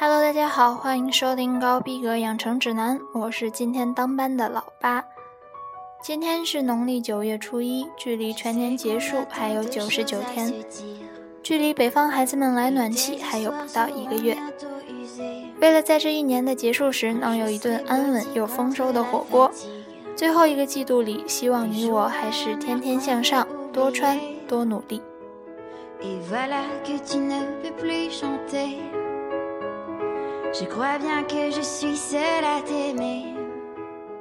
Hello，大家好，欢迎收听高逼格养成指南，我是今天当班的老八。今天是农历九月初一，距离全年结束还有九十九天，距离北方孩子们来暖气还有不到一个月。为了在这一年的结束时能有一顿安稳又丰收的火锅，最后一个季度里，希望你我还是天天向上，多穿多努力。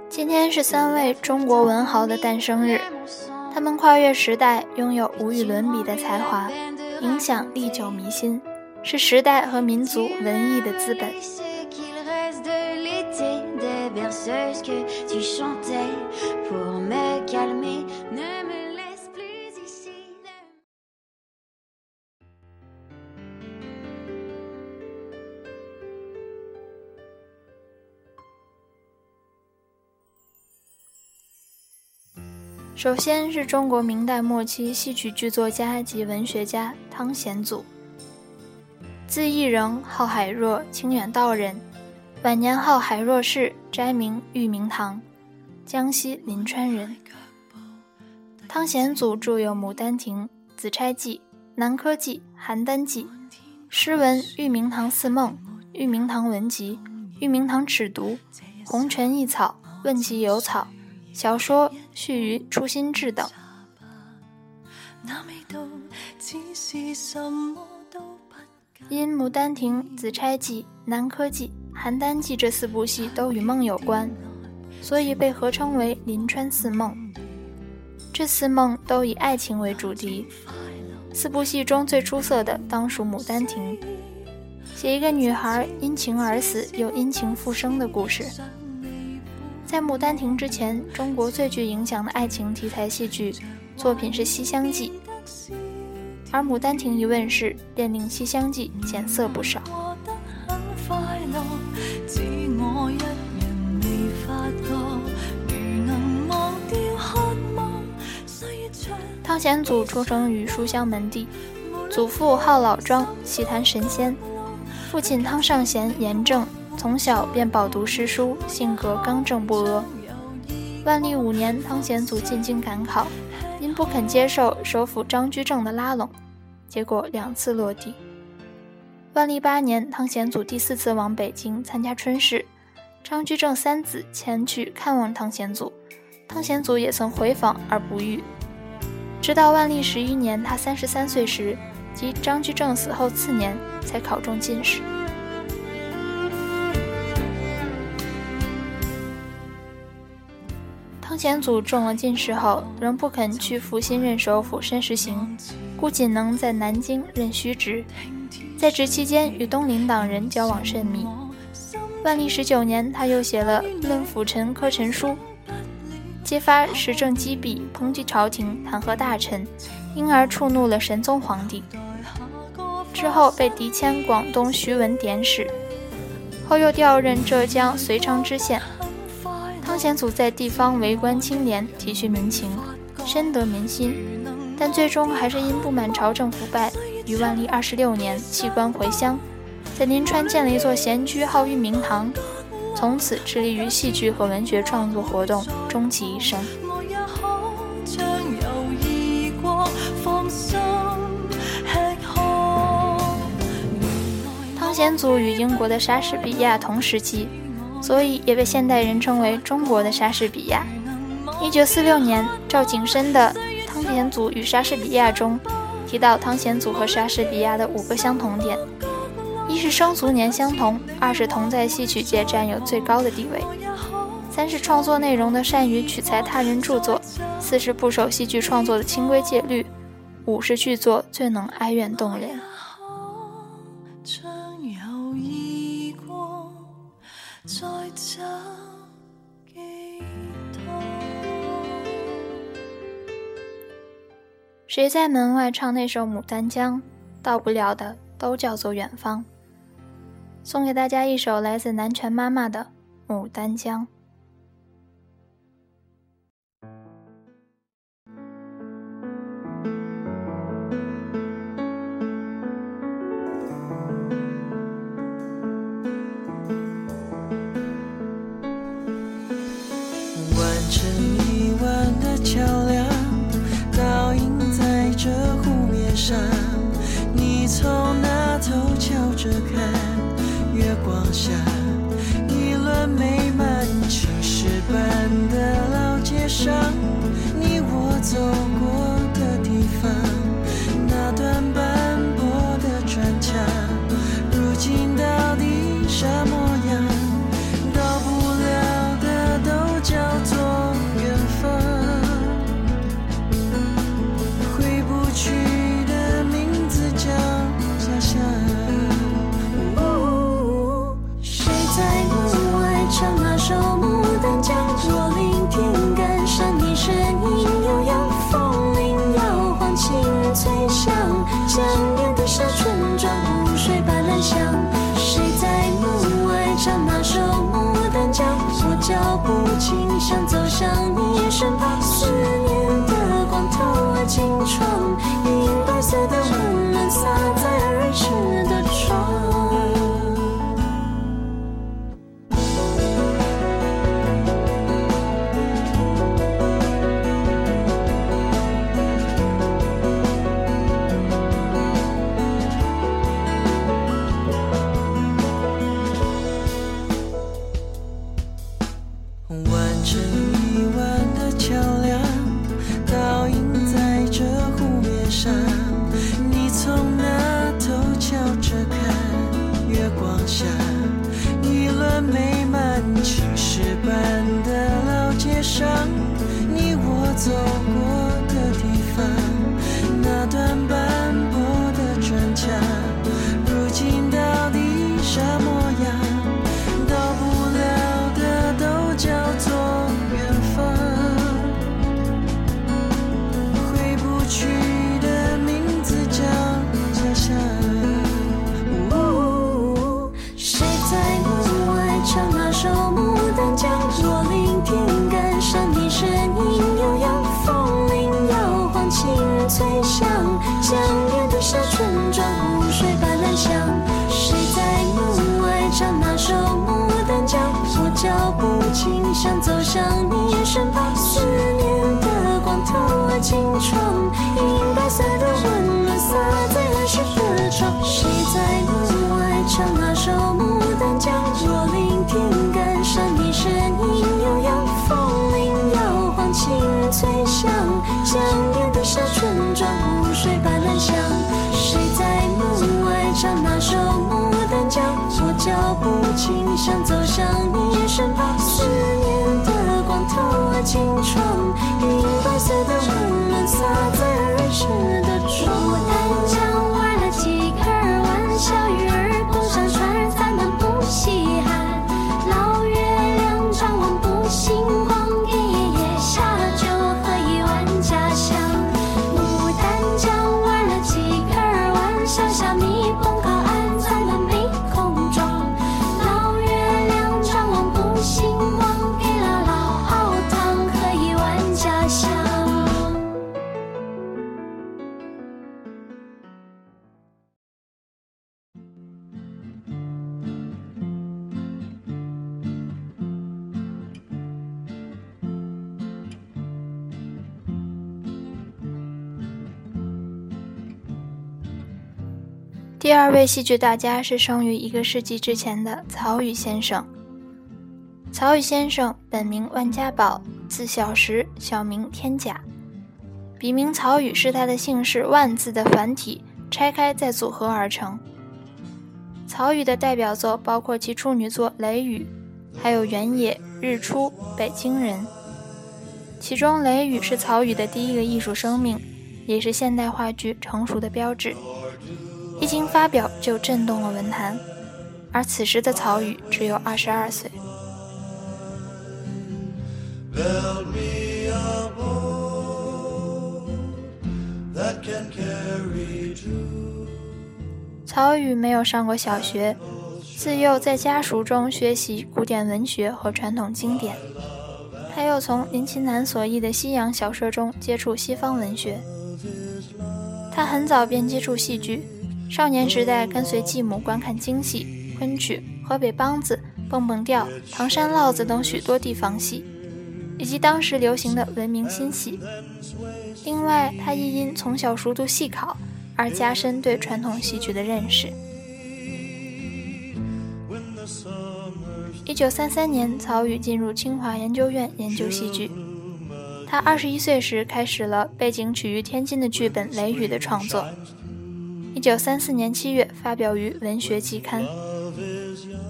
今天是三位中国文豪的诞生日，他们跨越时代，拥有无与伦比的才华，影响历久弥新，是时代和民族文艺的资本。首先是中国明代末期戏曲剧作家及文学家汤显祖，字义仁，号海若，清远道人，晚年号海若氏，斋名玉明堂，江西临川人。汤显祖著有《牡丹亭》《紫钗记》《南柯记》《邯郸记》，诗文《玉明堂四梦》《玉明堂文集》《玉明堂尺牍》《红尘异草》《问其有草》。小说《续于初心志》等。因《牡丹亭》《紫钗记》《南柯记》《邯郸记》这四部戏都与梦有关，所以被合称为“临川四梦”。这四梦都以爱情为主题。四部戏中最出色的当属《牡丹亭》，写一个女孩因情而死又因情复生的故事。在《牡丹亭》之前，中国最具影响的爱情题材戏剧作品是《西厢记》，而《牡丹亭》一问世，便令《西厢记》减色不少。汤显祖出生于书香门第，祖父号老庄，喜谈神仙；父亲汤尚贤严正。从小便饱读诗书，性格刚正不阿。万历五年，汤显祖进京赶考，因不肯接受首辅张居正的拉拢，结果两次落地。万历八年，汤显祖第四次往北京参加春试，张居正三子前去看望汤显祖，汤显祖也曾回访而不遇。直到万历十一年，他三十三岁时，即张居正死后次年，才考中进士。汤显祖中了进士后，仍不肯去复新任首辅申时行，故仅能在南京任虚职。在职期间，与东林党人交往甚密。万历十九年，他又写了《论辅臣科陈书》，揭发时政积弊，抨击朝廷，弹劾大臣，因而触怒了神宗皇帝。之后被敌迁广东徐闻典史，后又调任浙江遂昌知县。汤显祖在地方为官清廉，体恤民情，深得民心，但最终还是因不满朝政腐败，于万历二十六年弃官回乡，在临川建了一座闲居，号玉明堂，从此致力于戏剧和文学创作活动，终其一生。汤显祖与英国的莎士比亚同时期。所以也被现代人称为中国的莎士比亚。一九四六年，赵景深的《汤显祖与莎士比亚》中提到汤显祖和莎士比亚的五个相同点：一是生卒年相同；二是同在戏曲界占有最高的地位；三是创作内容的善于取材他人著作；四是不守戏剧创作的清规戒律；五是剧作最能哀怨动人。谁在门外唱那首《牡丹江》，到不了的都叫做远方。送给大家一首来自南拳妈妈的《牡丹江》。老脚步轻，想走向你身旁，思念的光透了窗，银白色的温暖洒在儿时的窗。谁在门外唱那首《牡丹江》？我聆听感伤，你声音悠扬，风铃摇晃，清脆响，江边的小村庄，湖水般蓝香。谁在门外唱那首《牡丹江》？我脚步轻，响走向你身旁，青春，银白色的。第二位戏剧大家是生于一个世纪之前的曹禺先生。曹禺先生本名万家宝，字小石，小名天甲。笔名曹禺是他的姓氏“万”字的繁体拆开再组合而成。曹禺的代表作包括其处女作《雷雨》，还有《原野》《日出》《北京人》。其中，《雷雨》是曹禺的第一个艺术生命，也是现代话剧成熟的标志。一经发表就震动了文坛，而此时的曹禺只有二十二岁。曹禺没有上过小学，自幼在家塾中学习古典文学和传统经典。他又从林琴南所译的西洋小说中接触西方文学。他很早便接触戏剧，少年时代跟随继母观看京戏、昆曲、河北梆子、蹦蹦调、唐山烙子等许多地方戏，以及当时流行的文明新戏。另外，他亦因从小熟读戏考而加深对传统戏曲的认识。一九三三年，曹禺进入清华研究院研究戏剧。他二十一岁时开始了背景取于天津的剧本《雷雨》的创作。一九三四年七月发表于《文学季刊》。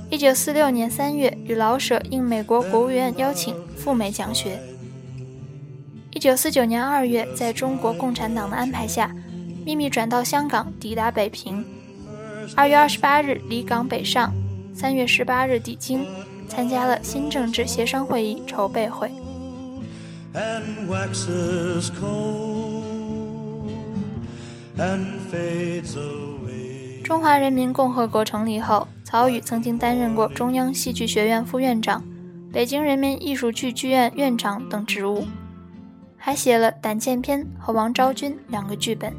一九四六年三月与老舍应美国国务院邀请赴美讲学。一九四九年二月，在中国共产党的安排下，秘密转到香港，抵达北平。二月二十八日离港北上，三月十八日抵京，参加了新政治协商会议筹备会。中华人民共和国成立后，曹禺曾经担任过中央戏剧学院副院长、北京人民艺术剧剧院院长等职务，还写了《胆剑篇》和《王昭君》两个剧本。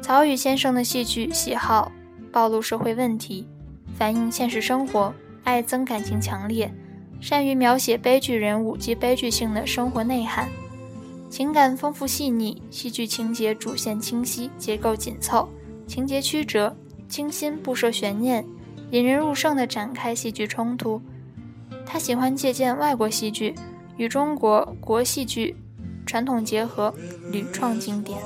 曹禺先生的戏剧喜好暴露社会问题，反映现实生活，爱憎感情强烈。善于描写悲剧人物及悲剧性的生活内涵，情感丰富细腻，戏剧情节主线清晰，结构紧凑，情节曲折，清新不设悬念，引人入胜的展开戏剧冲突。他喜欢借鉴外国戏剧，与中国国戏剧传统结合，屡创经典。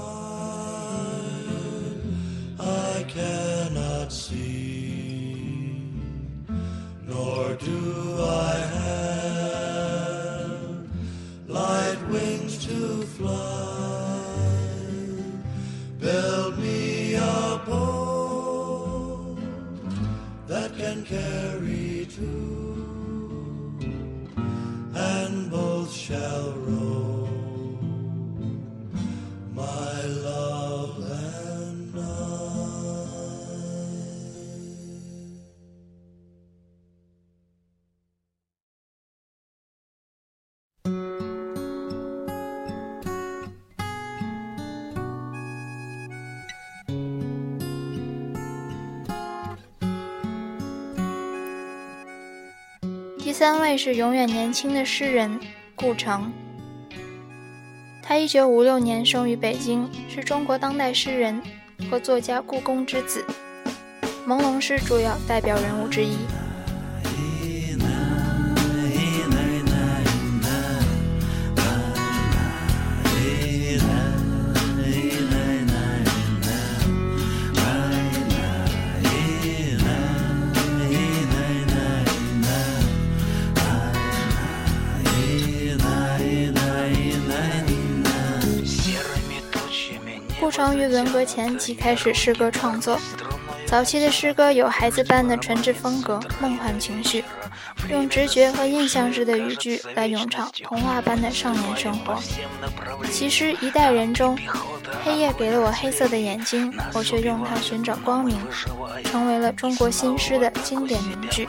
第三位是永远年轻的诗人顾城。他一九五六年生于北京，是中国当代诗人和作家顾公之子，朦胧诗主要代表人物之一。顾城于文革前即开始诗歌创作，早期的诗歌有孩子般的纯质风格、梦幻情绪，用直觉和印象式的语句来咏唱童话般的少年生活。其诗《一代人》中，黑夜给了我黑色的眼睛，我却用它寻找光明，成为了中国新诗的经典名句。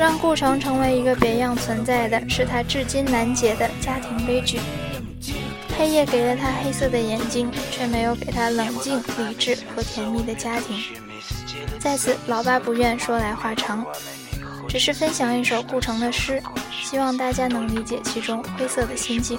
让顾城成为一个别样存在的是他至今难解的家庭悲剧。黑夜给了他黑色的眼睛，却没有给他冷静、理智和甜蜜的家庭。在此，老爸不愿说来话长，只是分享一首顾城的诗，希望大家能理解其中灰色的心境。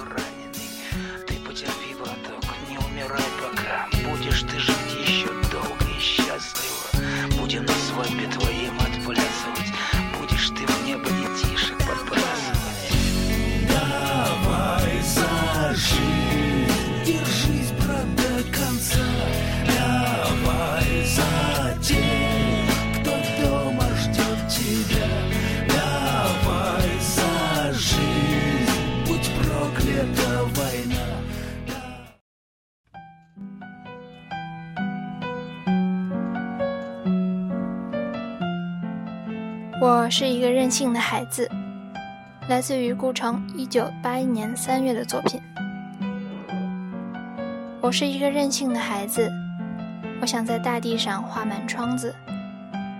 任性的孩子，来自于顾城一九八一年三月的作品。我是一个任性的孩子，我想在大地上画满窗子，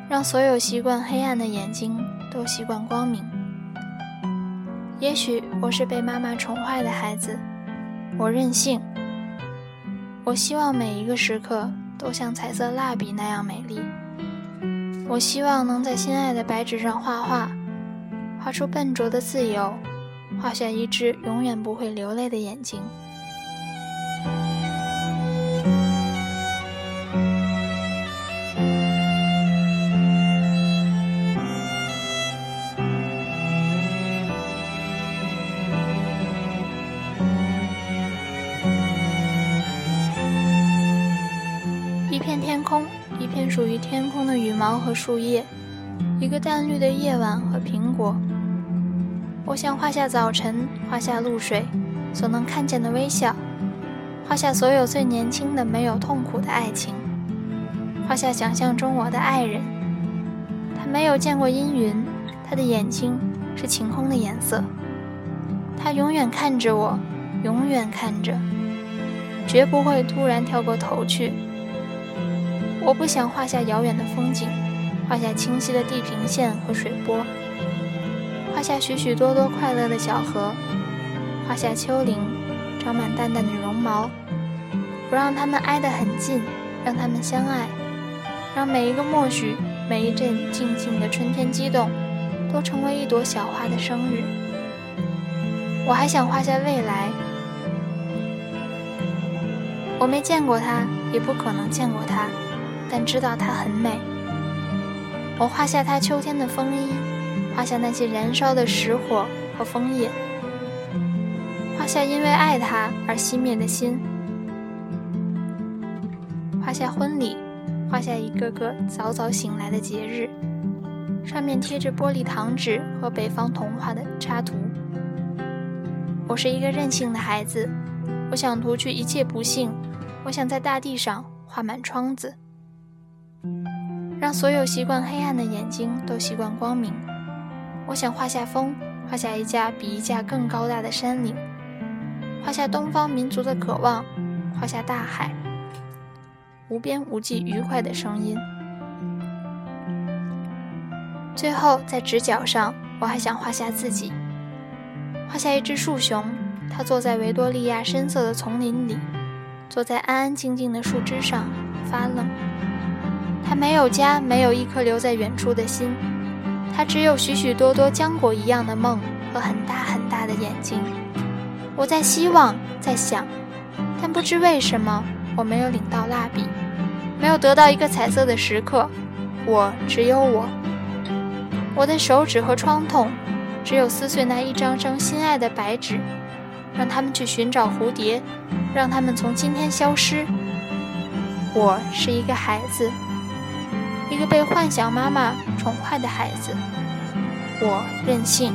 让所有习惯黑暗的眼睛都习惯光明。也许我是被妈妈宠坏的孩子，我任性。我希望每一个时刻都像彩色蜡笔那样美丽。我希望能在心爱的白纸上画画，画出笨拙的自由，画下一只永远不会流泪的眼睛。属于天空的羽毛和树叶，一个淡绿的夜晚和苹果。我想画下早晨，画下露水所能看见的微笑，画下所有最年轻的、没有痛苦的爱情，画下想象中我的爱人。他没有见过阴云，他的眼睛是晴空的颜色。他永远看着我，永远看着，绝不会突然跳过头去。我不想画下遥远的风景，画下清晰的地平线和水波，画下许许多多快乐的小河，画下丘陵，长满淡淡的绒毛。我让它们挨得很近，让它们相爱，让每一个默许，每一阵静静的春天激动，都成为一朵小花的生日。我还想画下未来，我没见过它，也不可能见过它。但知道它很美。我画下它秋天的风衣，画下那些燃烧的石火和枫叶，画下因为爱它而熄灭的心，画下婚礼，画下一个个早早醒来的节日，上面贴着玻璃糖纸和北方童话的插图。我是一个任性的孩子，我想涂去一切不幸，我想在大地上画满窗子。让所有习惯黑暗的眼睛都习惯光明。我想画下风，画下一架比一架更高大的山岭，画下东方民族的渴望，画下大海，无边无际愉快的声音。最后，在直角上，我还想画下自己，画下一只树熊，它坐在维多利亚深色的丛林里，坐在安安静静的树枝上，发愣。他没有家，没有一颗留在远处的心，他只有许许多多浆果一样的梦和很大很大的眼睛。我在希望，在想，但不知为什么，我没有领到蜡笔，没有得到一个彩色的时刻。我只有我，我的手指和创痛，只有撕碎那一张张心爱的白纸，让他们去寻找蝴蝶，让他们从今天消失。我是一个孩子。一个被幻想妈妈宠坏的孩子，我任性。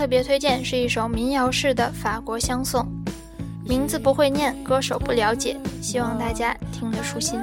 特别推荐是一首民谣式的法国相送，名字不会念，歌手不了解，希望大家听得舒心。